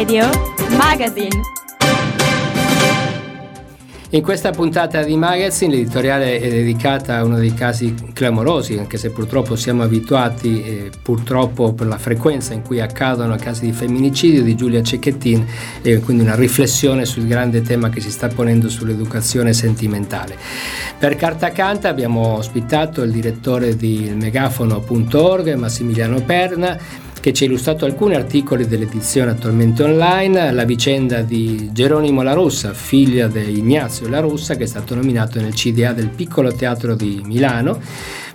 Radio Magazine. In questa puntata di Magazine l'editoriale è dedicata a uno dei casi clamorosi, anche se purtroppo siamo abituati, eh, purtroppo per la frequenza in cui accadono casi di femminicidio di Giulia Cecchettin e quindi una riflessione sul grande tema che si sta ponendo sull'educazione sentimentale. Per Carta Canta abbiamo ospitato il direttore di megafono.org, Massimiliano Perna, che ci ha illustrato alcuni articoli dell'edizione attualmente online, la vicenda di Geronimo La Russa, figlia di Ignazio La Russa, che è stato nominato nel CDA del Piccolo Teatro di Milano.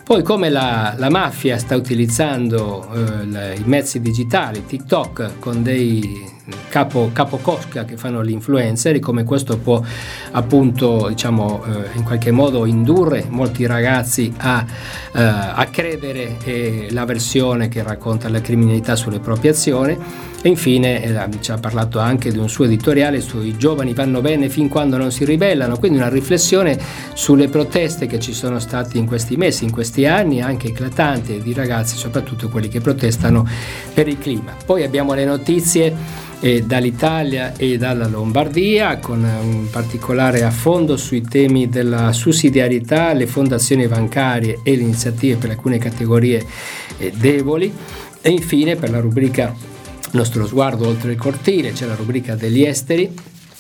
Poi come la, la mafia sta utilizzando eh, i mezzi digitali, TikTok, con dei capo, capocosca che fanno gli influencer e come questo può appunto diciamo eh, in qualche modo indurre molti ragazzi a, eh, a credere eh, la versione che racconta la criminalità sulle proprie azioni e infine eh, ci ha parlato anche di un suo editoriale sui giovani vanno bene fin quando non si ribellano, quindi una riflessione sulle proteste che ci sono state in questi mesi, in questi anni, anche eclatanti di ragazzi, soprattutto quelli che protestano per il clima. Poi abbiamo le notizie eh, dall'Italia e dalla Lombardia, con un particolare affondo sui temi della sussidiarietà, le fondazioni bancarie e le iniziative per alcune categorie eh, deboli. E infine per la rubrica Nostro sguardo oltre il cortile c'è la rubrica degli esteri.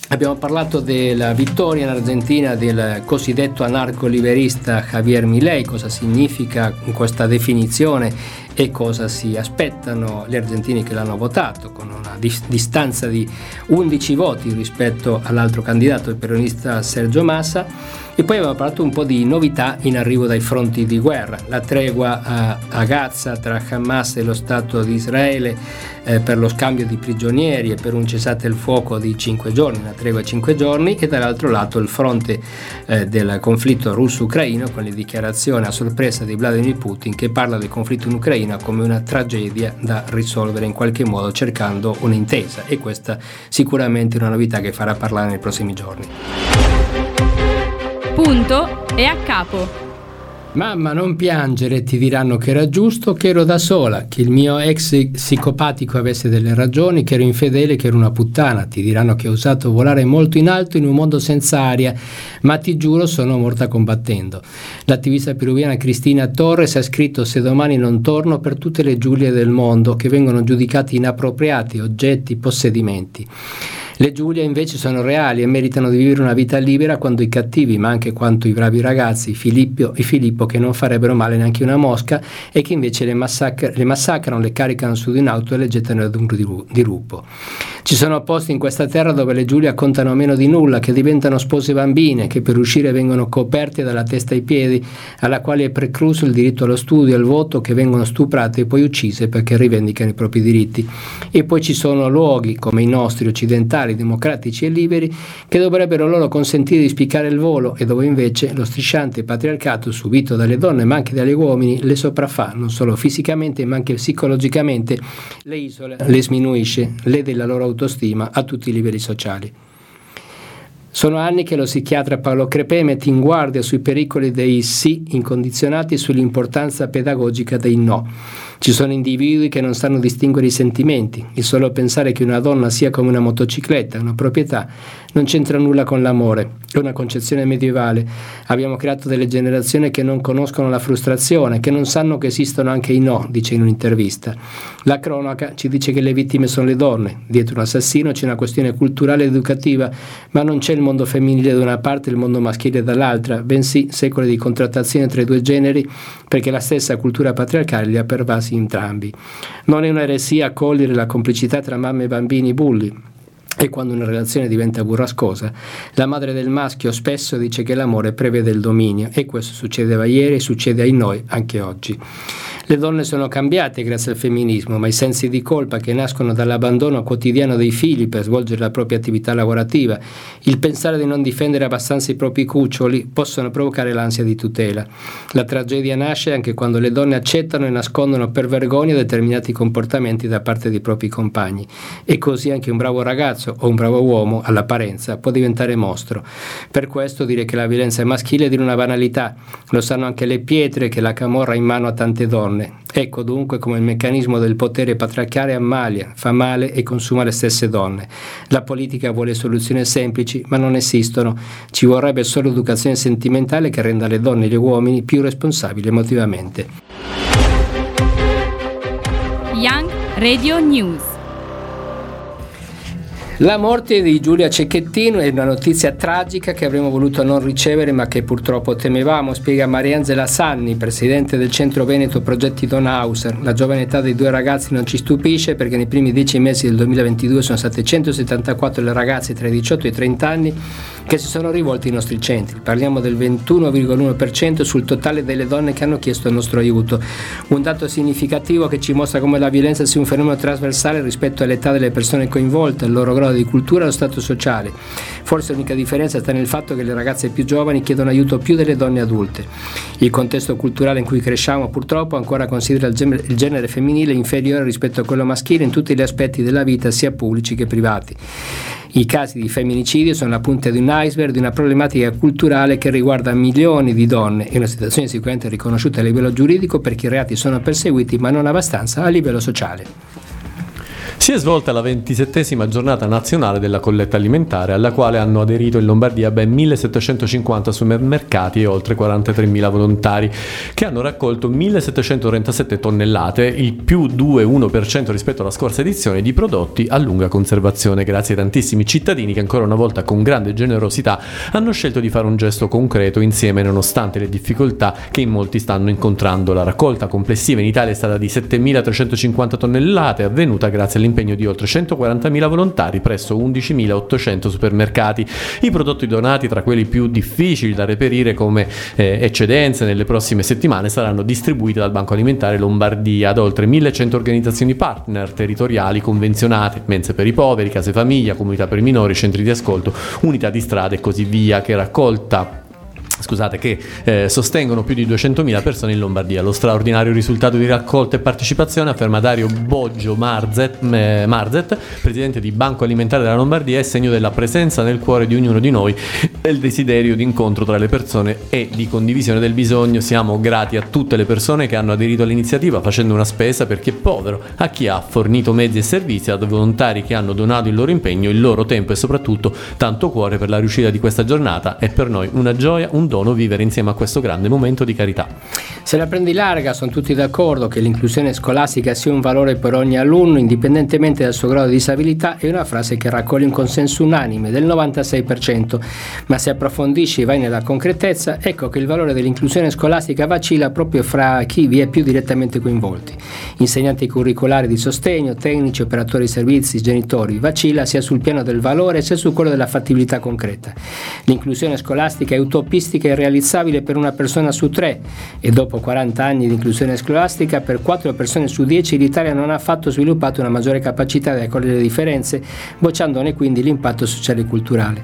Abbiamo parlato della vittoria in Argentina del cosiddetto anarco-liberista Javier Milei, cosa significa questa definizione e cosa si aspettano gli argentini che l'hanno votato, con una distanza di 11 voti rispetto all'altro candidato, il peronista Sergio Massa e poi abbiamo parlato un po' di novità in arrivo dai fronti di guerra, la tregua a, a Gaza tra Hamas e lo Stato di Israele eh, per lo scambio di prigionieri e per un cessate il fuoco di 5 giorni, una tregua di 5 giorni e dall'altro lato il fronte eh, del conflitto russo-ucraino con le dichiarazioni a sorpresa di Vladimir Putin che parla del conflitto in Ucraina come una tragedia da risolvere in qualche modo cercando un'intesa e questa sicuramente è una novità che farà parlare nei prossimi giorni. Punto e a capo. Mamma, non piangere, ti diranno che era giusto, che ero da sola, che il mio ex psicopatico avesse delle ragioni, che ero infedele, che ero una puttana. Ti diranno che ho usato volare molto in alto in un mondo senza aria, ma ti giuro sono morta combattendo. L'attivista peruviana Cristina Torres ha scritto se domani non torno per tutte le Giulie del mondo che vengono giudicate inappropriati, oggetti, possedimenti. Le Giulia invece sono reali e meritano di vivere una vita libera quando i cattivi, ma anche quanto i bravi ragazzi, Filippo e Filippo, che non farebbero male neanche una mosca e che invece le, massacr- le massacrano, le caricano su di un'auto e le gettano ad un dirupo. Ci sono posti in questa terra dove le Giulia contano meno di nulla, che diventano spose bambine, che per uscire vengono coperte dalla testa ai piedi, alla quale è precluso il diritto allo studio al voto, che vengono stuprate e poi uccise perché rivendicano i propri diritti. E poi ci sono luoghi come i nostri occidentali, democratici e liberi che dovrebbero loro consentire di spiccare il volo e dove invece lo strisciante patriarcato subito dalle donne ma anche dagli uomini le sopraffà non solo fisicamente ma anche psicologicamente, le isole, le sminuisce, lede la loro autostima a tutti i livelli sociali. Sono anni che lo psichiatra Paolo Crepè mette in guardia sui pericoli dei sì incondizionati e sull'importanza pedagogica dei no. Ci sono individui che non sanno distinguere i sentimenti. Il solo pensare che una donna sia come una motocicletta, una proprietà, non c'entra nulla con l'amore. È una concezione medievale. Abbiamo creato delle generazioni che non conoscono la frustrazione, che non sanno che esistono anche i no, dice in un'intervista. La cronaca ci dice che le vittime sono le donne. Dietro un assassino c'è una questione culturale ed educativa, ma non c'è il mondo femminile da una parte e il mondo maschile dall'altra, bensì secoli di contrattazione tra i due generi perché la stessa cultura patriarcale li ha pervasi entrambi. Non è un'eresia cogliere la complicità tra mamme e bambini bulli, e quando una relazione diventa burrascosa, la madre del maschio spesso dice che l'amore prevede il dominio e questo succedeva ieri e succede ai noi anche oggi. Le donne sono cambiate grazie al femminismo, ma i sensi di colpa che nascono dall'abbandono quotidiano dei figli per svolgere la propria attività lavorativa, il pensare di non difendere abbastanza i propri cuccioli, possono provocare l'ansia di tutela. La tragedia nasce anche quando le donne accettano e nascondono per vergogna determinati comportamenti da parte dei propri compagni. E così anche un bravo ragazzo o un bravo uomo, all'apparenza, può diventare mostro. Per questo dire che la violenza è maschile è dire una banalità. Lo sanno anche le pietre che la camorra in mano a tante donne donne. Ecco dunque come il meccanismo del potere patriarcale ammalia, fa male e consuma le stesse donne. La politica vuole soluzioni semplici, ma non esistono. Ci vorrebbe solo educazione sentimentale che renda le donne e gli uomini più responsabili emotivamente. Young Radio News la morte di Giulia Cecchettino è una notizia tragica che avremmo voluto non ricevere ma che purtroppo temevamo, spiega Mariangela Sanni, presidente del Centro Veneto Progetti Donhauser. La giovane età dei due ragazzi non ci stupisce perché nei primi dieci mesi del 2022 sono state 174 le ragazze tra i 18 e i 30 anni che si sono rivolti ai nostri centri. Parliamo del 21,1% sul totale delle donne che hanno chiesto il nostro aiuto. Un dato significativo che ci mostra come la violenza sia un fenomeno trasversale rispetto all'età delle persone coinvolte, al loro grado di cultura e allo stato sociale. Forse l'unica differenza sta nel fatto che le ragazze più giovani chiedono aiuto più delle donne adulte. Il contesto culturale in cui cresciamo purtroppo ancora considera il genere femminile inferiore rispetto a quello maschile in tutti gli aspetti della vita, sia pubblici che privati. I casi di femminicidio sono la punta di un iceberg di una problematica culturale che riguarda milioni di donne e una situazione sicuramente riconosciuta a livello giuridico perché i reati sono perseguiti ma non abbastanza a livello sociale. Si è svolta la ventisettesima giornata nazionale della colletta alimentare, alla quale hanno aderito in Lombardia ben 1750 supermercati e oltre 43.000 volontari, che hanno raccolto 1737 tonnellate, il più 2,1% rispetto alla scorsa edizione, di prodotti a lunga conservazione, grazie ai tantissimi cittadini che ancora una volta con grande generosità hanno scelto di fare un gesto concreto insieme nonostante le difficoltà che in molti stanno incontrando. La raccolta complessiva in Italia è stata di 7.350 tonnellate, avvenuta grazie all'impegno l'impegno di oltre 140.000 volontari presso 11.800 supermercati. I prodotti donati, tra quelli più difficili da reperire come eh, eccedenze nelle prossime settimane, saranno distribuiti dal Banco Alimentare Lombardia ad oltre 1.100 organizzazioni partner territoriali convenzionate, mense per i poveri, case famiglia, comunità per i minori, centri di ascolto, unità di strada e così via, che raccolta scusate, che eh, sostengono più di 200.000 persone in Lombardia. Lo straordinario risultato di raccolta e partecipazione, afferma Dario Boggio Marzet, eh, Marzet, presidente di Banco Alimentare della Lombardia, è segno della presenza nel cuore di ognuno di noi il desiderio di incontro tra le persone e di condivisione del bisogno. Siamo grati a tutte le persone che hanno aderito all'iniziativa facendo una spesa per chi è povero, a chi ha fornito mezzi e servizi, ad volontari che hanno donato il loro impegno, il loro tempo e soprattutto tanto cuore per la riuscita di questa giornata. È per noi una gioia, un dono vivere insieme a questo grande momento di carità. Se la prendi larga, sono tutti d'accordo che l'inclusione scolastica sia un valore per ogni alunno, indipendentemente dal suo grado di disabilità, è una frase che raccoglie un consenso unanime del 96%, ma se approfondisci e vai nella concretezza, ecco che il valore dell'inclusione scolastica vacilla proprio fra chi vi è più direttamente coinvolti. Insegnanti curricolari di sostegno, tecnici, operatori di servizi, genitori, vacilla sia sul piano del valore sia su quello della fattibilità concreta. L'inclusione scolastica è utopistica che è realizzabile per una persona su tre e dopo 40 anni di inclusione scolastica per 4 persone su 10 l'Italia non ha affatto sviluppato una maggiore capacità di accogliere le differenze, bocciandone quindi l'impatto sociale e culturale.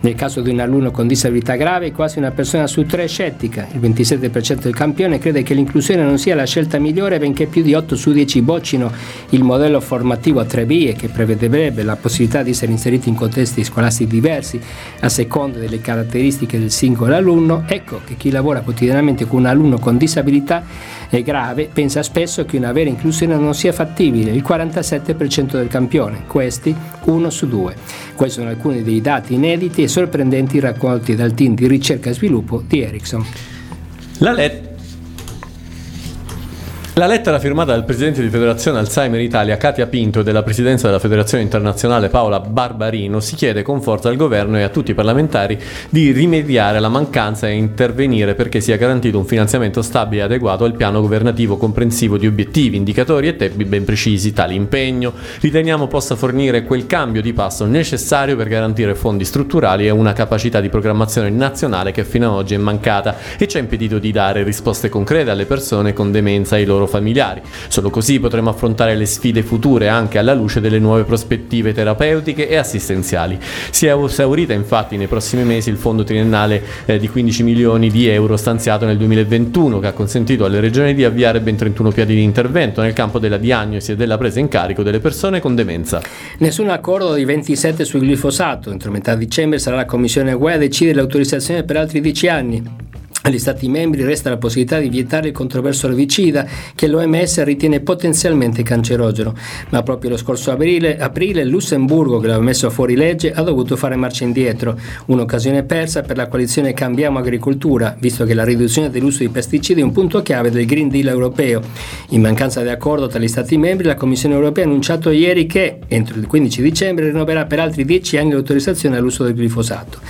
Nel caso di un alunno con disabilità grave quasi una persona su tre è scettica, il 27% del campione crede che l'inclusione non sia la scelta migliore benché più di 8 su 10 boccino il modello formativo a tre vie che prevederebbe la possibilità di essere inseriti in contesti scolastici diversi a seconda delle caratteristiche del singolo alunno alunno, ecco che chi lavora quotidianamente con un alunno con disabilità è grave pensa spesso che una vera inclusione non sia fattibile, il 47% del campione, questi uno su due. Questi sono alcuni dei dati inediti e sorprendenti raccolti dal team di ricerca e sviluppo di Ericsson. La LET la lettera firmata dal presidente di Federazione Alzheimer Italia Katia Pinto e della presidenza della Federazione Internazionale Paola Barbarino si chiede con forza al governo e a tutti i parlamentari di rimediare alla mancanza e intervenire perché sia garantito un finanziamento stabile e adeguato al piano governativo comprensivo di obiettivi, indicatori e tempi ben precisi. Tale impegno riteniamo possa fornire quel cambio di passo necessario per garantire fondi strutturali e una capacità di programmazione nazionale che fino ad oggi è mancata e ci ha impedito di dare risposte concrete alle persone con demenza e ai loro loro familiari. Solo così potremo affrontare le sfide future anche alla luce delle nuove prospettive terapeutiche e assistenziali. Si è esaurita infatti nei prossimi mesi il fondo triennale eh, di 15 milioni di euro stanziato nel 2021 che ha consentito alle regioni di avviare ben 31 piani di intervento nel campo della diagnosi e della presa in carico delle persone con demenza. Nessun accordo di 27 sul glifosato. Entro metà dicembre sarà la Commissione UE a decidere l'autorizzazione per altri 10 anni. Agli Stati membri resta la possibilità di vietare il controverso erbicida che l'OMS ritiene potenzialmente cancerogeno, ma proprio lo scorso aprile, aprile il Lussemburgo, che l'aveva messo fuori legge, ha dovuto fare marcia indietro, un'occasione persa per la coalizione Cambiamo Agricoltura, visto che la riduzione dell'uso di pesticidi è un punto chiave del Green Deal europeo. In mancanza di accordo tra gli Stati membri, la Commissione europea ha annunciato ieri che, entro il 15 dicembre, rinnoverà per altri 10 anni l'autorizzazione all'uso del glifosato.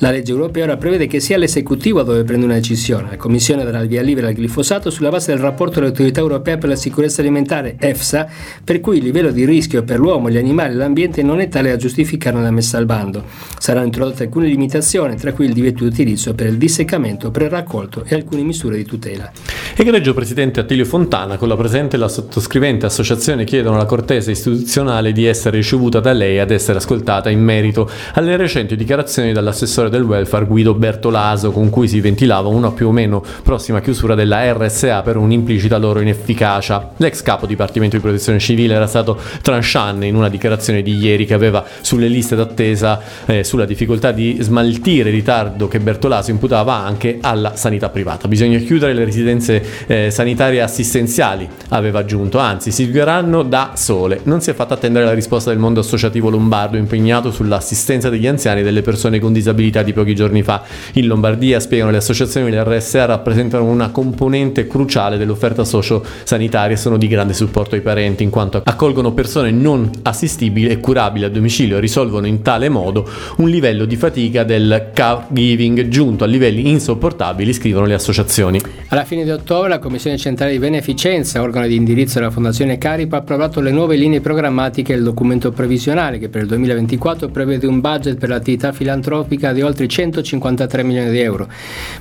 La legge europea ora prevede che sia l'esecutivo a dover prendere una decisione. La Commissione darà il via libera al glifosato sulla base del rapporto dell'Autorità Europea per la Sicurezza Alimentare, EFSA, per cui il livello di rischio per l'uomo, gli animali e l'ambiente non è tale da giustificare la messa al bando. Saranno introdotte alcune limitazioni, tra cui il divieto di utilizzo per il disseccamento, pre-raccolto e alcune misure di tutela. Egregio Presidente Attilio Fontana, con la presente e la sottoscrivente associazione chiedono alla cortese istituzionale di essere ricevuta da lei ad essere ascoltata in merito alle recenti dichiarazioni dall'assessore del welfare Guido Bertolaso con cui si ventilava aspettava una più o meno prossima chiusura della RSA per un'implicita loro inefficacia. L'ex capo Dipartimento di Protezione Civile era stato tranchant in una dichiarazione di ieri che aveva sulle liste d'attesa eh, sulla difficoltà di smaltire il ritardo che Bertolaso imputava anche alla sanità privata. Bisogna chiudere le residenze eh, sanitarie assistenziali, aveva aggiunto, anzi si sviluperanno da sole. Non si è fatta attendere la risposta del mondo associativo lombardo impegnato sull'assistenza degli anziani e delle persone con disabilità di pochi giorni fa. In Lombardia, spiegano le associazioni associazioni le RSA rappresentano una componente cruciale dell'offerta socio-sanitaria e sono di grande supporto ai parenti in quanto accolgono persone non assistibili e curabili a domicilio e risolvono in tale modo un livello di fatica del caregiving giunto a livelli insopportabili, scrivono le associazioni. Alla fine di ottobre la Commissione Centrale di Beneficenza, organo di indirizzo della Fondazione Caripa, ha approvato le nuove linee programmatiche del documento previsionale che per il 2024 prevede un budget per l'attività filantropica di oltre 153 milioni di euro.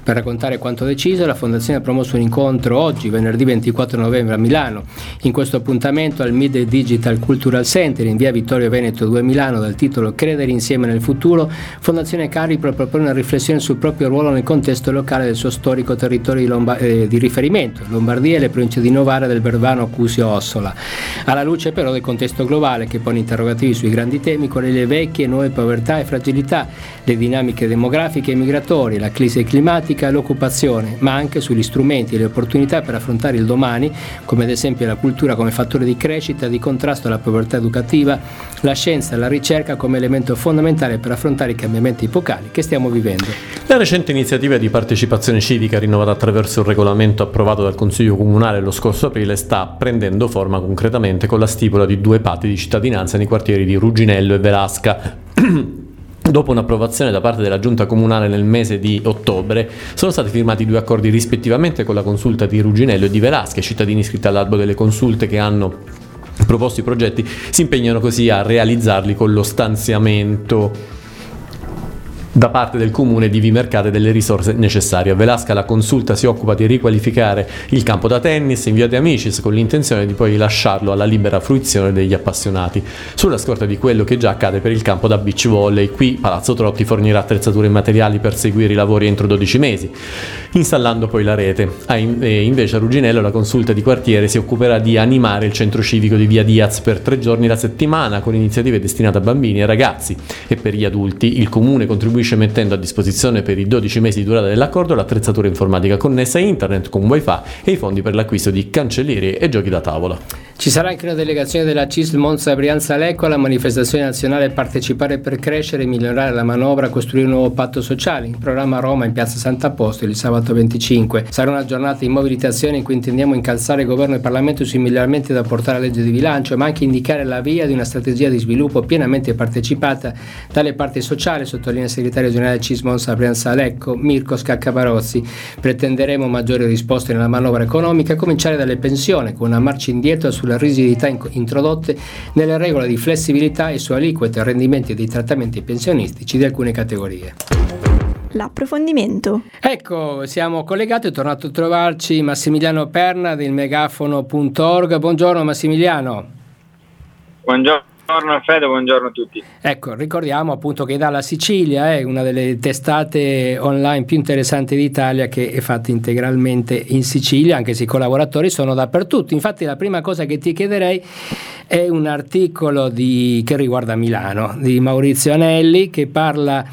Per raccontare quanto deciso, la Fondazione ha promosso un incontro oggi, venerdì 24 novembre a Milano. In questo appuntamento al Mid Digital Cultural Center in via Vittorio Veneto 2 Milano dal titolo Credere insieme nel futuro, Fondazione Caripro propone una riflessione sul proprio ruolo nel contesto locale del suo storico territorio di, Lomba- eh, di riferimento, Lombardia e le province di Novara del Verbano, Cusio Ossola. Alla luce però del contesto globale che pone interrogativi sui grandi temi quali le vecchie e nuove povertà e fragilità, le dinamiche demografiche e migratorie, la crisi climatica, l'occupazione, ma anche sugli strumenti e le opportunità per affrontare il domani, come ad esempio la cultura come fattore di crescita, di contrasto alla povertà educativa, la scienza e la ricerca come elemento fondamentale per affrontare i cambiamenti epocali che stiamo vivendo. La recente iniziativa di partecipazione civica rinnovata attraverso il regolamento approvato dal Consiglio Comunale lo scorso aprile sta prendendo forma concretamente con la stipula di due patti di cittadinanza nei quartieri di Ruginello e Velasca. Dopo un'approvazione da parte della Giunta Comunale nel mese di ottobre, sono stati firmati due accordi rispettivamente con la consulta di Ruginello e di Velasca, cittadini iscritti all'albo delle consulte che hanno proposto i progetti si impegnano così a realizzarli con lo stanziamento da parte del comune di Vimercate delle risorse necessarie. A Velasca la consulta si occupa di riqualificare il campo da tennis in via De Amicis con l'intenzione di poi lasciarlo alla libera fruizione degli appassionati, sulla scorta di quello che già accade per il campo da beach volley. Qui Palazzo Trotti fornirà attrezzature e materiali per seguire i lavori entro 12 mesi, installando poi la rete. E invece a Ruginello la consulta di quartiere si occuperà di animare il centro civico di via Diaz per tre giorni la settimana con iniziative destinate a bambini e ragazzi e per gli adulti il comune contribuisce contribuisce mettendo a disposizione per i 12 mesi di durata dell'accordo l'attrezzatura informatica connessa a internet con wifi e i fondi per l'acquisto di cancellerie e giochi da tavola. Ci sarà anche una delegazione della CISL Monza Brianza Lecco alla manifestazione nazionale Partecipare per crescere, migliorare la manovra, costruire un nuovo patto sociale, in programma Roma in piazza Sant'Apostolo il sabato 25. Sarà una giornata di mobilitazione in cui intendiamo incalzare governo e Parlamento sui miglioramenti da portare alla legge di bilancio, ma anche indicare la via di una strategia di sviluppo pienamente partecipata dalle parti sociali, sottolinea il segretario generale CISL Monza Brianza Lecco, Mirko Scaccaparozzi. Pretenderemo maggiori risposte nella manovra economica, a cominciare dalle pensioni, con una marcia indietro sul sulle rigidità introdotte nelle regole di flessibilità e su aliquote e rendimenti dei trattamenti pensionistici di alcune categorie l'approfondimento. Ecco, siamo collegati, è tornato a trovarci Massimiliano Perna del megafono.org. Buongiorno Massimiliano. Buongiorno. Buongiorno Alfredo, buongiorno a tutti. Ecco, ricordiamo appunto che dalla Sicilia è una delle testate online più interessanti d'Italia che è fatta integralmente in Sicilia, anche se i collaboratori sono dappertutto. Infatti la prima cosa che ti chiederei è un articolo di, che riguarda Milano, di Maurizio Anelli, che parla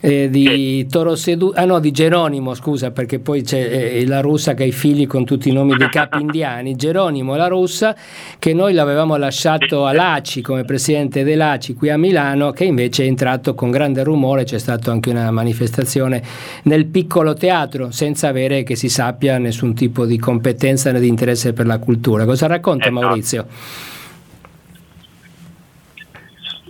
eh, di Toro Sedu, ah no, di Geronimo, scusa, perché poi c'è eh, la russa che ha i figli con tutti i nomi dei capi indiani, Geronimo la russa, che noi l'avevamo lasciato all'ACI come presidente dell'ACI qui a Milano, che invece è entrato con grande rumore, c'è stata anche una manifestazione nel piccolo teatro, senza avere che si sappia nessun tipo di competenza né di interesse per la cultura. Cosa racconta esatto. Maurizio?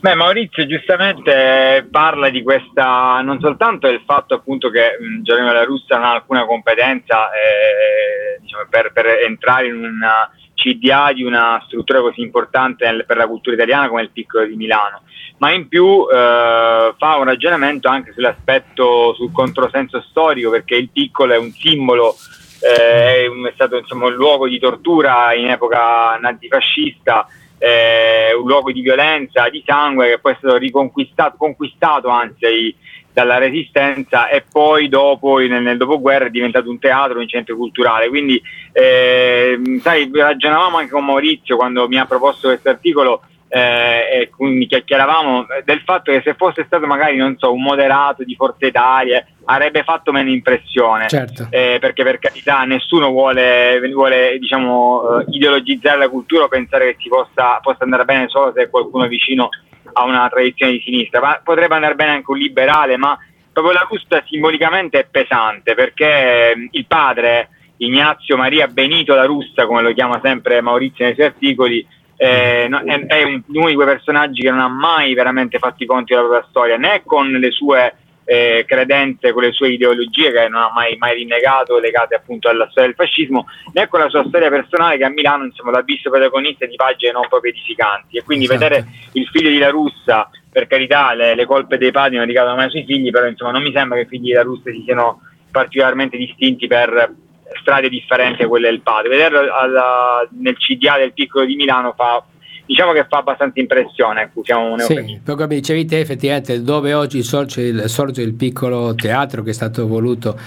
Beh, Maurizio giustamente parla di questa, non soltanto del fatto appunto che Geronimo della Russa non ha alcuna competenza eh, diciamo, per, per, entrare in una CDA di una struttura così importante nel, per la cultura italiana come il Piccolo di Milano, ma in più eh, fa un ragionamento anche sull'aspetto, sul controsenso storico, perché il Piccolo è un simbolo, eh, è stato insomma, un luogo di tortura in epoca nazifascista, eh, un luogo di violenza, di sangue che poi è stato riconquistato, conquistato anzi dalla resistenza e poi dopo nel, nel, dopoguerra è diventato un teatro, un centro culturale. Quindi eh, sai, ragionavamo anche con Maurizio quando mi ha proposto questo articolo eh, e quindi chiacchieravamo del fatto che se fosse stato magari non so, un moderato di Forza Italia avrebbe fatto meno impressione certo. eh, perché per carità nessuno vuole, vuole diciamo, uh, ideologizzare la cultura o pensare che si possa, possa andare bene solo se è qualcuno vicino a una tradizione di sinistra ma potrebbe andare bene anche un liberale ma proprio la Rusta simbolicamente è pesante perché mm, il padre Ignazio Maria Benito la Russa come lo chiama sempre Maurizio nei suoi articoli eh, è, è, uno di quei personaggi che non ha mai veramente fatto i conti della propria storia, né con le sue eh, credenze, con le sue ideologie che non ha mai, mai, rinnegato, legate appunto alla storia del fascismo, né con la sua storia personale che a Milano insomma, l'ha visto protagonista di pagine non proprio edificanti. E quindi esatto. vedere il figlio di La Russa, per carità, le, le colpe dei padri non ricadono mai sui figli, però insomma non mi sembra che i figli di La Russa si siano particolarmente distinti per strade differenti a quelle del padre. Vederlo alla, nel CDA del piccolo di Milano fa diciamo che fa abbastanza impressione. Ecco, siamo sì, come dicevi te, effettivamente, dove oggi sorge il, sorge il piccolo teatro che è stato voluto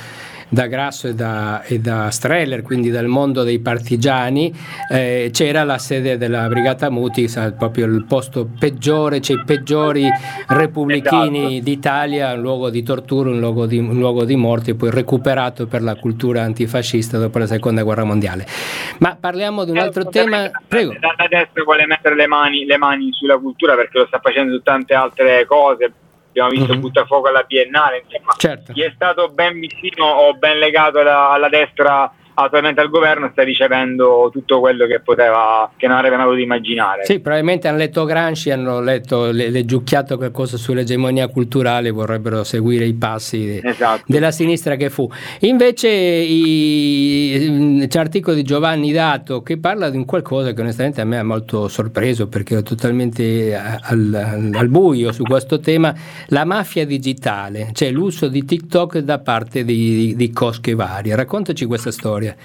da Grasso e da, e da Streller, quindi dal mondo dei partigiani, eh, c'era la sede della Brigata Muti, proprio il posto peggiore, cioè i peggiori repubblichini esatto. d'Italia, un luogo di tortura, un luogo di, un luogo di morte, poi recuperato per la cultura antifascista dopo la seconda guerra mondiale. Ma parliamo di un altro eh, tema. Prego. Da destra vuole mettere le mani, le mani sulla cultura perché lo sta facendo su tante altre cose, abbiamo visto mm-hmm. Buttafuoco alla Biennale, insomma, certo. chi è stato ben vicino o ben legato alla, alla destra attualmente al governo sta ricevendo tutto quello che poteva, che non avrebbe mai potuto immaginare. Sì, probabilmente hanno letto Gramsci, hanno letto, le, leggiucchiato qualcosa sull'egemonia culturale, vorrebbero seguire i passi esatto. della sinistra che fu. Invece i, c'è l'articolo di Giovanni Dato che parla di un qualcosa che onestamente a me ha molto sorpreso perché ero totalmente al, al, buio su questo tema, la mafia digitale, cioè l'uso di TikTok da parte di, di, di cosche varie. Raccontaci questa storia storia.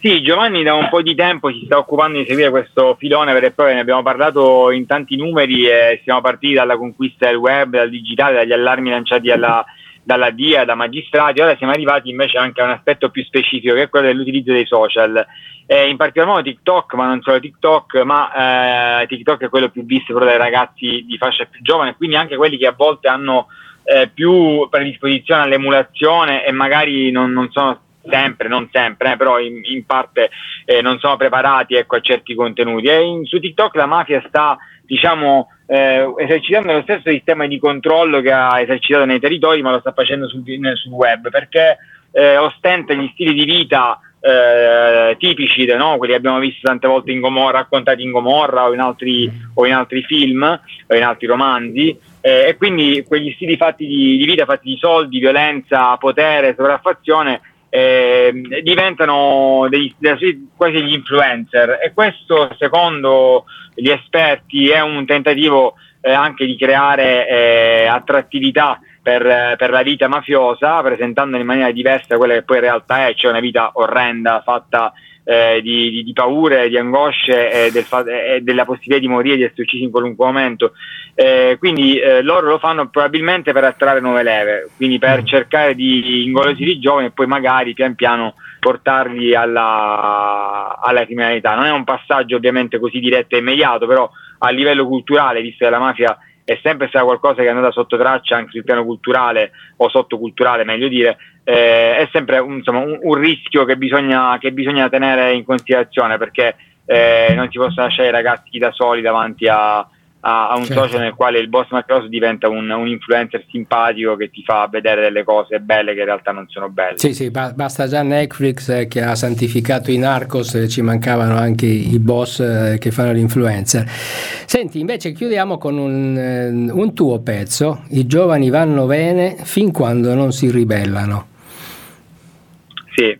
Sì, Giovanni da un po' di tempo si sta occupando di seguire questo filone vero e proprio, ne abbiamo parlato in tanti numeri e siamo partiti dalla conquista del web, dal digitale, dagli allarmi lanciati alla, dalla DIA, da magistrati, ora siamo arrivati invece anche a un aspetto più specifico che è quello dell'utilizzo dei social. Eh, in particolar modo TikTok, ma non solo TikTok, ma eh, TikTok è quello più visto però dai ragazzi di fascia più giovane, quindi anche quelli che a volte hanno eh, più predisposizione all'emulazione e magari non, non sono sempre, non sempre, eh, però in, in parte eh, non sono preparati ecco, a certi contenuti. E in, su TikTok la mafia sta diciamo, eh, esercitando lo stesso sistema di controllo che ha esercitato nei territori, ma lo sta facendo sul, sul web, perché eh, ostenta gli stili di vita eh, tipici, no? quelli che abbiamo visto tante volte in Gomorra, raccontati in Gomorra o in altri, o in altri film o in altri romanzi, eh, e quindi quegli stili fatti di, di, vita, fatti di soldi, violenza, potere, sopraffazione, eh, diventano dei, quasi gli influencer. E questo secondo gli esperti è un tentativo eh, anche di creare eh, attrattività per, per, la vita mafiosa, presentandola in maniera diversa quella che poi in realtà è, cioè una vita orrenda fatta eh, di, di, di, paure, di angosce e, del e, della possibilità di morire, di essere uccisi in qualunque momento. Eh, quindi eh, loro lo fanno probabilmente per attrarre nuove leve, quindi per mm. cercare di ingolosire i giovani e poi magari pian piano portarli alla, alla criminalità. Non è un passaggio ovviamente così diretto e immediato, però a livello culturale, visto che la mafia è sempre stata qualcosa che è andata sotto traccia anche sul piano culturale o sottoculturale meglio dire, eh, è sempre un, insomma, un, un rischio che bisogna, che bisogna, tenere in considerazione perché eh, non si possono lasciare i ragazzi da soli davanti a, a, un certo. social nel quale il boss mafioso diventa un, un, influencer simpatico che ti fa vedere delle cose belle che in realtà non sono belle. Sì, sì, ba- basta già Netflix eh, che ha santificato i narcos, eh, ci mancavano anche i boss eh, che fanno l'influencer. Senti, invece chiudiamo con un, eh, un tuo pezzo, i giovani vanno bene fin quando non si ribellano. Sì,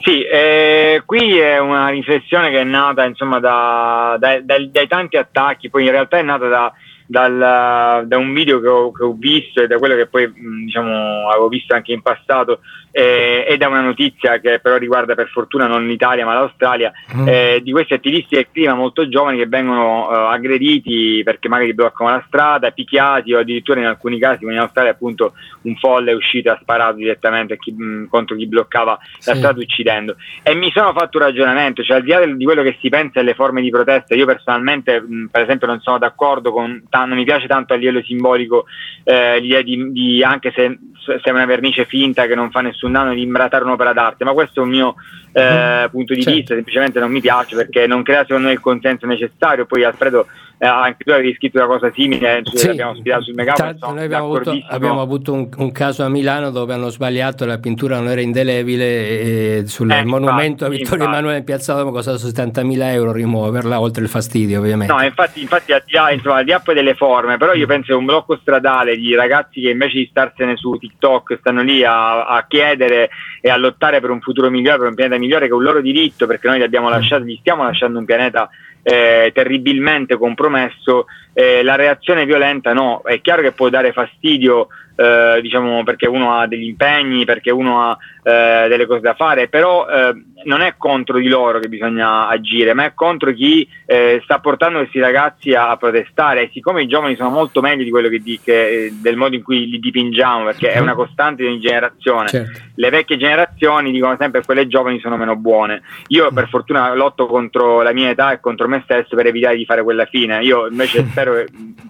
sì, eh, qui è una riflessione che è nata insomma, da, da, dai, dai tanti attacchi, poi in realtà è nata da, dal, da un video che ho, che ho, visto e da quello che poi diciamo, avevo visto anche in passato eh, ed è una notizia che però riguarda per fortuna non l'Italia ma l'Australia, mm. eh, di questi attivisti del clima molto giovani che vengono uh, aggrediti perché magari bloccano la strada, picchiati o addirittura in alcuni casi come in Australia appunto un folle è uscito e ha sparato direttamente chi, mh, contro chi bloccava sì. la strada uccidendo. E mi sono fatto un ragionamento, cioè al di là di quello che si pensa alle forme di protesta, io personalmente mh, per esempio non sono d'accordo con, t- non mi piace tanto a livello simbolico eh, l'idea di, di anche se, se è una vernice finta che non fa nessun nessun danno di imbratare un'opera d'arte, ma questo è un mio eh, mm. punto di certo. vista, semplicemente non mi piace perché non crea secondo me il consenso necessario, poi Alfredo eh, anche tu avevi scritto una cosa simile, eh, sì, abbiamo ospitato sul megafono. Noi abbiamo avuto, abbiamo avuto un, un, caso a Milano dove hanno sbagliato, la pittura non era indelebile e sul eh, monumento infatti, a Vittorio infatti. Emanuele in Piazza Domo costato 70.000 euro rimuoverla, oltre il fastidio ovviamente. No, infatti, infatti al, di là, insomma, al di là poi delle forme, però io penso che un blocco stradale di ragazzi che invece di starsene su TikTok stanno lì a, a chiedere e a lottare per un futuro migliore, per un pianeta migliore, che è un loro diritto, perché noi li abbiamo mm. lasciati, gli stiamo lasciando un pianeta eh, terribilmente compromesso, eh, la reazione violenta no, è chiaro che può dare fastidio eh, diciamo perché uno ha degli impegni, perché uno ha eh, delle cose da fare, però eh, non è contro di loro che bisogna agire, ma è contro chi eh, sta portando questi ragazzi a, protestare e siccome i giovani sono molto meglio di quello che, di, che eh, del modo in cui li dipingiamo, perché è una costante di ogni generazione, certo. le vecchie generazioni dicono sempre che quelle giovani sono meno buone. Io per fortuna lotto contro la mia età e contro me stesso per evitare di fare quella fine. Io invece spero,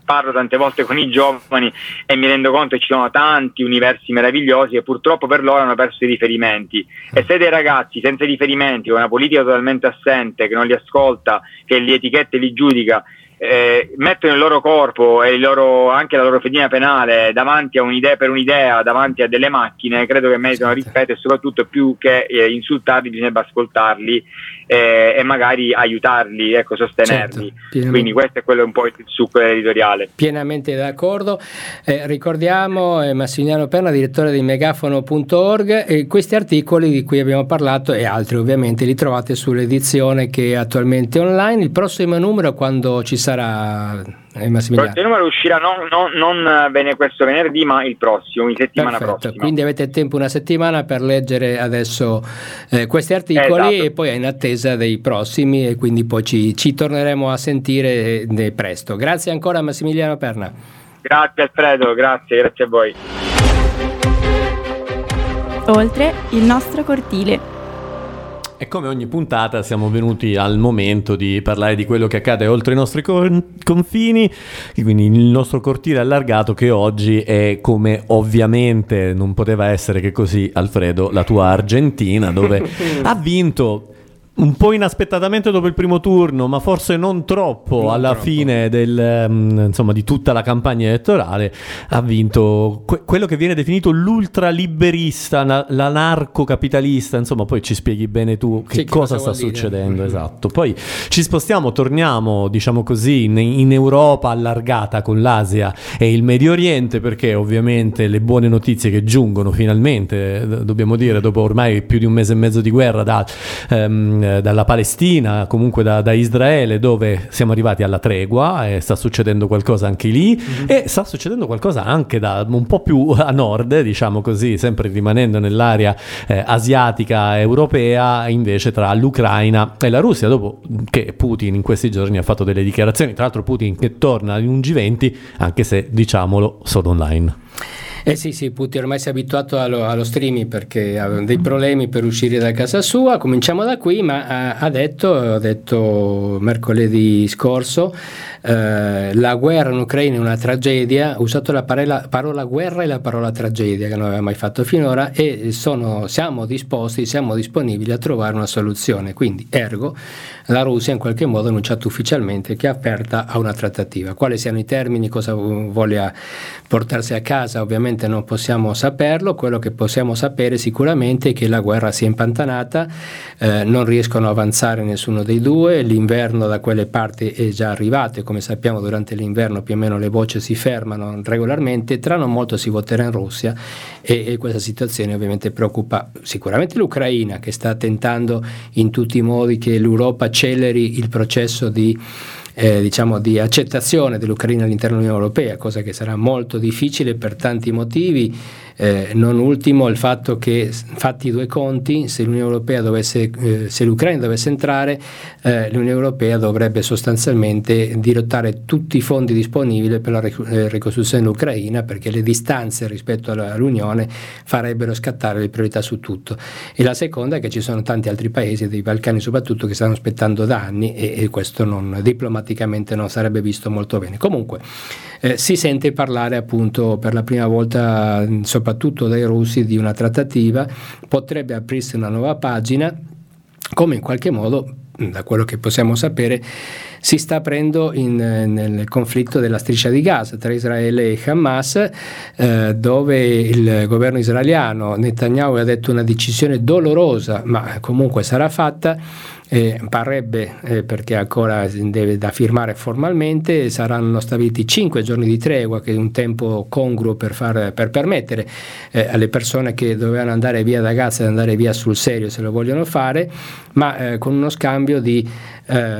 parlo tante volte con i giovani e mi rendo conto che ci sono tanti universi meravigliosi e purtroppo per loro hanno perso i riferimenti. E se dei ragazzi senza riferimenti, con una politica totalmente assente, che non li ascolta, che li etichetta e li giudica, eh, mettono il loro corpo e il loro, anche la loro fedina penale davanti a un'idea per un'idea, davanti a delle macchine, credo che meritano certo. rispetto e soprattutto più che eh, insultarli bisognerebbe ascoltarli eh, e magari aiutarli, ecco, sostenerli. Certo, Quindi questo è quello un po' il succo editoriale. Pienamente d'accordo. Eh, ricordiamo eh, Massimiliano Perna, direttore di megafono.org, e questi articoli di cui abbiamo parlato e altri ovviamente li trovate sull'edizione che è attualmente online. Il prossimo numero quando ci sarà eh, il numero uscirà non, non, non bene questo venerdì, ma il prossimo, in settimana Perfetto. prossima. Quindi avete tempo una settimana per leggere adesso eh, questi articoli esatto. e poi è in attesa dei prossimi e quindi poi ci, ci torneremo a sentire eh, presto. Grazie ancora Massimiliano Perna. Grazie Alfredo, grazie, grazie a voi. Oltre il nostro cortile. Come ogni puntata siamo venuti al momento di parlare di quello che accade oltre i nostri con- confini, quindi il nostro cortile allargato che oggi è come ovviamente non poteva essere che così Alfredo, la tua Argentina, dove ha vinto un po' inaspettatamente dopo il primo turno, ma forse non troppo non alla troppo. fine del, um, insomma, di tutta la campagna elettorale, ha vinto que- quello che viene definito l'ultraliberista, na- l'anarcocapitalista, insomma poi ci spieghi bene tu che sì, cosa, cosa sta succedendo, mm-hmm. esatto. Poi ci spostiamo, torniamo, diciamo così, in, in Europa allargata con l'Asia e il Medio Oriente, perché ovviamente le buone notizie che giungono finalmente, dobbiamo dire, dopo ormai più di un mese e mezzo di guerra da... Um, eh, dalla Palestina, comunque da, da, Israele, dove siamo arrivati alla tregua e sta succedendo qualcosa anche lì mm-hmm. e sta succedendo qualcosa anche da un po' più a nord, diciamo così, sempre rimanendo nell'area eh, asiatica europea, invece tra l'Ucraina e la Russia, dopo che Putin in questi giorni ha fatto delle dichiarazioni, tra l'altro Putin che torna in un G20, anche se diciamolo solo online. Eh sì, sì, Putin ormai si è abituato allo, allo, streaming perché ha dei problemi per uscire da casa sua. Cominciamo da qui, ma ha, ha detto, ha detto mercoledì scorso, eh, la guerra in Ucraina è una tragedia, ha usato la parola, parola, guerra e la parola tragedia che non aveva mai fatto finora e sono, siamo disposti, siamo disponibili a trovare una soluzione. Quindi, ergo, la Russia in qualche modo ha annunciato ufficialmente che è aperta a una trattativa. Quali siano i termini, cosa voglia portarsi a casa, ovviamente non possiamo saperlo, quello che possiamo sapere sicuramente è che la guerra si è impantanata, eh, non riescono a avanzare nessuno dei due, l'inverno da quelle parti è già arrivato e come sappiamo durante l'inverno più o meno le voci si fermano regolarmente, tra non molto si voterà in Russia e, e questa situazione ovviamente preoccupa sicuramente l'Ucraina che sta tentando in tutti i modi che l'Europa acceleri il processo di eh, diciamo, di accettazione dell'Ucraina all'interno dell'Unione Europea, cosa che sarà molto difficile per tanti motivi, eh, non ultimo il fatto che fatti i due conti, se, dovesse, eh, se l'Ucraina dovesse entrare, eh, l'Unione Europea dovrebbe sostanzialmente dirottare tutti i fondi disponibili per la eh, ricostruzione dell'Ucraina perché le distanze rispetto all'Unione farebbero scattare le priorità su tutto. E la seconda è che ci sono tanti altri paesi, dei Balcani soprattutto, che stanno aspettando da anni e, e questo non, diplomaticamente non sarebbe visto molto bene. Comunque eh, si sente parlare appunto per la prima volta soprattutto dai russi di una trattativa, potrebbe aprirsi una nuova pagina come in qualche modo da quello che possiamo sapere, si sta aprendo in, nel conflitto della striscia di Gaza tra Israele e Hamas, eh, dove il governo israeliano Netanyahu ha detto una decisione dolorosa, ma comunque sarà fatta eh, parrebbe, eh, perché ancora deve da firmare formalmente, saranno stabiliti 5 giorni di tregua, che è un tempo congruo per, far, per permettere eh, alle persone che dovevano andare via da Gaza di andare via sul serio se lo vogliono fare, ma eh, con uno scambio di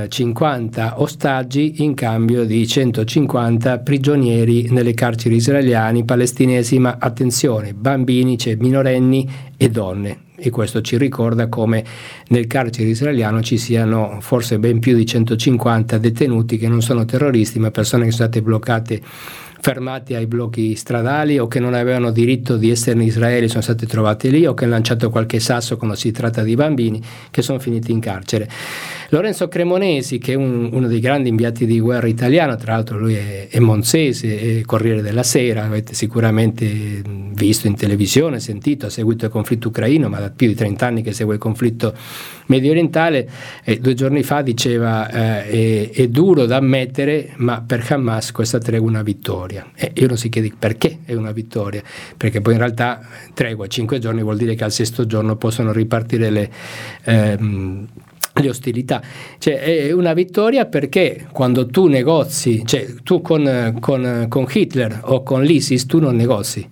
50 eh, ostaggi in cambio di 150 prigionieri nelle carceri israeliane, palestinesi, ma attenzione, bambini, cioè minorenni e donne e questo ci ricorda come nel carcere israeliano ci siano forse ben più di 150 detenuti che non sono terroristi ma persone che sono state bloccate fermati ai blocchi stradali o che non avevano diritto di essere in Israele sono stati trovati lì o che hanno lanciato qualche sasso quando si tratta di bambini che sono finiti in carcere. Lorenzo Cremonesi, che è un, uno dei grandi inviati di guerra italiano, tra l'altro lui è, è monzese, è Corriere della Sera, avete sicuramente visto in televisione, sentito, ha seguito il conflitto ucraino, ma da più di 30 anni che segue il conflitto medio orientale, eh, due giorni fa diceva eh, è, è, duro da ammettere, ma per Hamas questa tregua è una vittoria. E uno si chiede perché è una vittoria, perché poi in realtà tregua cinque giorni vuol dire che al sesto giorno possono ripartire le... Ehm, le ostilità. Cioè, è una vittoria perché quando tu negozi, cioè tu con, con, con Hitler o con l'ISIS, tu non negozi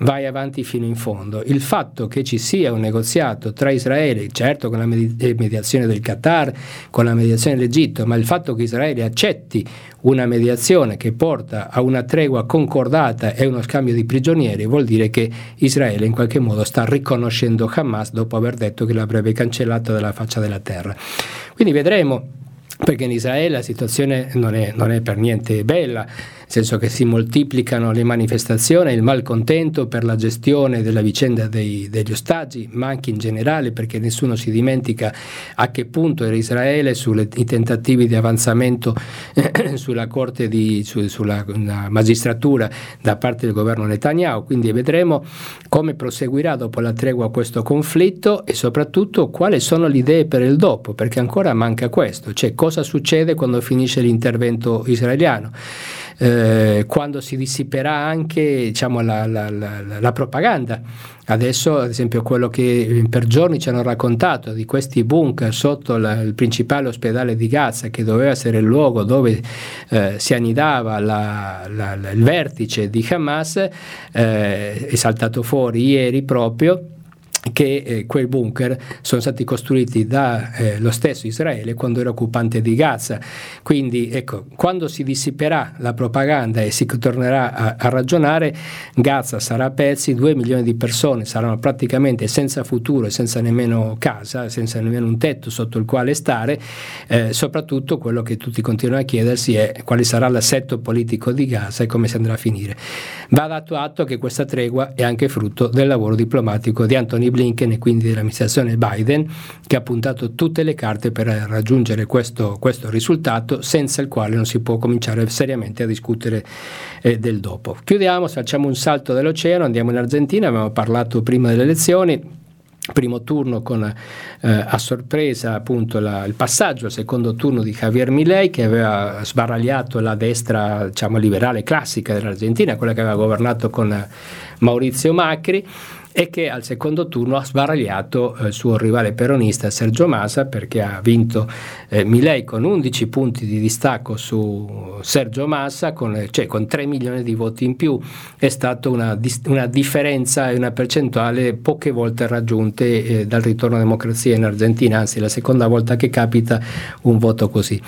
vai avanti fino in fondo. Il fatto che ci sia un negoziato tra Israele, certo con la eh, mediazione del Qatar, con la mediazione dell'Egitto, ma il fatto che Israele accetti una mediazione che porta a una tregua concordata e uno scambio di prigionieri vuol dire che Israele in qualche modo sta riconoscendo Hamas dopo aver detto che l'avrebbe cancellato dalla faccia della terra. Quindi vedremo perché in Israele la situazione non è, non è per niente bella senso che si moltiplicano le manifestazioni, il malcontento per la gestione della vicenda dei, degli ostaggi, ma anche in generale perché nessuno si dimentica a che punto era Israele sui tentativi di avanzamento eh, sulla corte di, su, sulla magistratura da parte del governo Netanyahu, quindi vedremo come proseguirà dopo la tregua questo conflitto e soprattutto quali sono le idee per il dopo, perché ancora manca questo, cioè cosa succede quando finisce l'intervento israeliano eh, quando si dissiperà anche diciamo, la, la, la, la, propaganda. Adesso, ad esempio, quello che per giorni ci hanno raccontato di questi bunker sotto il principale ospedale di Gaza, che doveva essere il luogo dove eh, si annidava il vertice di Hamas, eh, è saltato fuori ieri proprio che eh, quei bunker sono stati costruiti dallo eh, stesso Israele quando era occupante di Gaza. Quindi ecco, quando si dissiperà la propaganda e si tornerà a, a ragionare, Gaza sarà a pezzi, due milioni di persone saranno praticamente senza futuro e senza nemmeno casa, senza nemmeno un tetto sotto il quale stare, eh, soprattutto quello che tutti continuano a chiedersi è quale sarà l'assetto politico di Gaza e come si andrà a finire. Va dato atto che questa tregua è anche frutto del lavoro diplomatico di Anthony Blinken e quindi dell'amministrazione Biden che ha puntato tutte le carte per raggiungere questo, questo risultato senza il quale non si può cominciare seriamente a discutere eh, del dopo. Chiudiamo, facciamo un salto dell'oceano, andiamo in Argentina, abbiamo parlato prima delle elezioni. Primo turno con eh, a sorpresa appunto la, il passaggio. Al secondo turno di Javier Milei che aveva sbaragliato la destra diciamo, liberale classica dell'Argentina, quella che aveva governato con Maurizio Macri e che al secondo turno ha sbaragliato eh, il suo rivale peronista Sergio Massa perché ha vinto eh, Milei con 11 punti di distacco su Sergio Massa, con, cioè con 3 milioni di voti in più. È stata una, una differenza e una percentuale poche volte raggiunte eh, dal ritorno alla democrazia in Argentina, anzi la seconda volta che capita un voto così.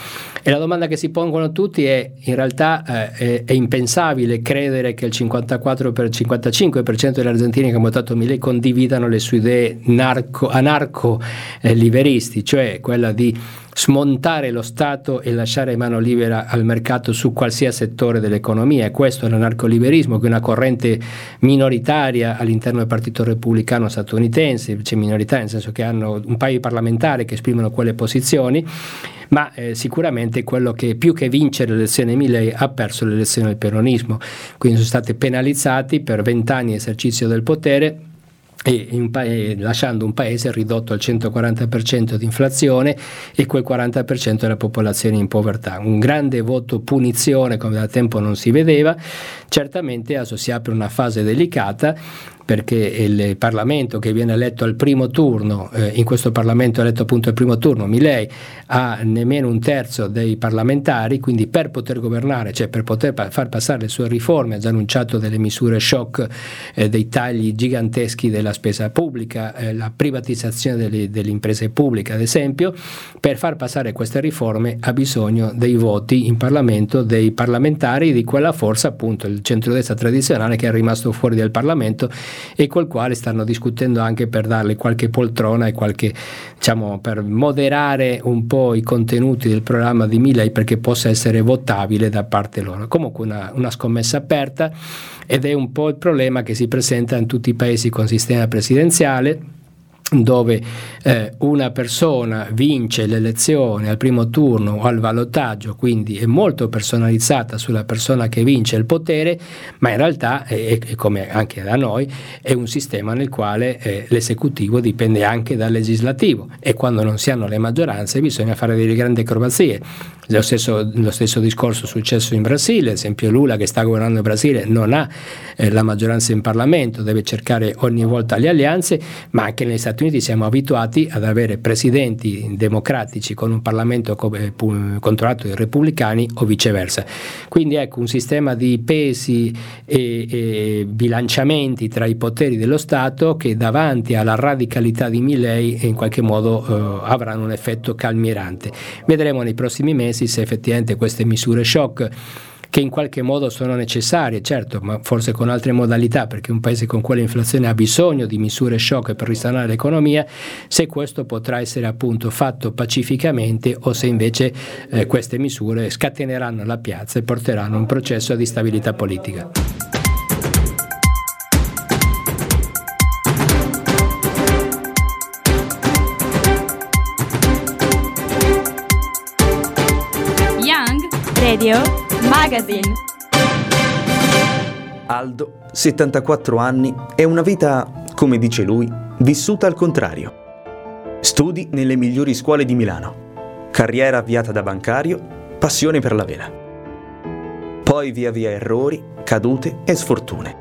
E la domanda che si pongono tutti è, in realtà eh, è, è, impensabile credere che il 54 per 55% degli argentini che hanno votato Milei condividano le sue idee narco, anarco-liberisti, cioè quella di smontare lo Stato e lasciare mano libera al mercato su qualsiasi settore dell'economia. E questo è l'anarcoliberismo, che è una corrente minoritaria all'interno del Partito Repubblicano statunitense, cioè minoritaria nel senso che hanno un paio di parlamentari che esprimono quelle posizioni, ma eh, sicuramente quello che più che vincere le elezioni Milley ha perso le elezioni del peronismo, quindi sono stati penalizzati per vent'anni esercizio del potere un paese, lasciando un paese ridotto al 140% di inflazione e quel 40% della popolazione in povertà. Un grande voto punizione come da tempo non si vedeva, certamente adesso si apre una fase delicata perché il Parlamento che viene eletto al primo turno, eh, in questo Parlamento eletto appunto al primo turno, Milei ha nemmeno un terzo dei parlamentari, quindi per poter governare, cioè per poter pa- far passare le sue riforme, ha già annunciato delle misure shock, eh, dei tagli giganteschi della spesa pubblica, eh, la privatizzazione delle, delle imprese pubbliche ad esempio, per far passare queste riforme ha bisogno dei voti in Parlamento dei parlamentari di quella forza appunto il centrodestra tradizionale che è rimasto fuori dal Parlamento e col quale stanno discutendo anche per darle qualche poltrona e qualche, diciamo, per moderare un po' i contenuti del programma di Milley perché possa essere votabile da parte loro. Comunque una, una scommessa aperta ed è un po' il problema che si presenta in tutti i paesi con sistema presidenziale dove eh, una persona vince l'elezione al primo turno o al ballottaggio, quindi è molto personalizzata sulla persona che vince il potere, ma in realtà, è, è come anche da noi, è un sistema nel quale eh, l'esecutivo dipende anche dal legislativo e quando non si hanno le maggioranze bisogna fare delle grandi acrobazie. Lo stesso, lo stesso discorso è successo in Brasile, ad esempio Lula che sta governando il Brasile non ha eh, la maggioranza in Parlamento, deve cercare ogni volta le alleanze, ma anche negli Stati Uniti siamo abituati ad avere presidenti democratici con un Parlamento eh, controllato dai repubblicani o viceversa. Quindi ecco un sistema di pesi e, e bilanciamenti tra i poteri dello Stato che davanti alla radicalità di Milley in qualche modo eh, avranno un effetto calmierante. Vedremo nei prossimi mesi mesi se effettivamente queste misure shock che in qualche modo sono necessarie, certo, ma forse con altre modalità, perché un paese con quella inflazione ha bisogno di misure shock per risanare l'economia, se questo potrà essere appunto fatto pacificamente o se invece eh, queste misure scateneranno la piazza e porteranno un processo di stabilità politica. Radio Magazine. Aldo, 74 anni, e una vita, come dice lui, vissuta al contrario. Studi nelle migliori scuole di Milano. Carriera avviata da bancario, passione per la vela. Poi via via errori, cadute e sfortune.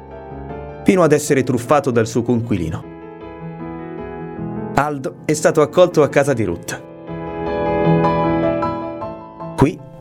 Fino ad essere truffato dal suo conquilino. Aldo è stato accolto a casa di Ruth.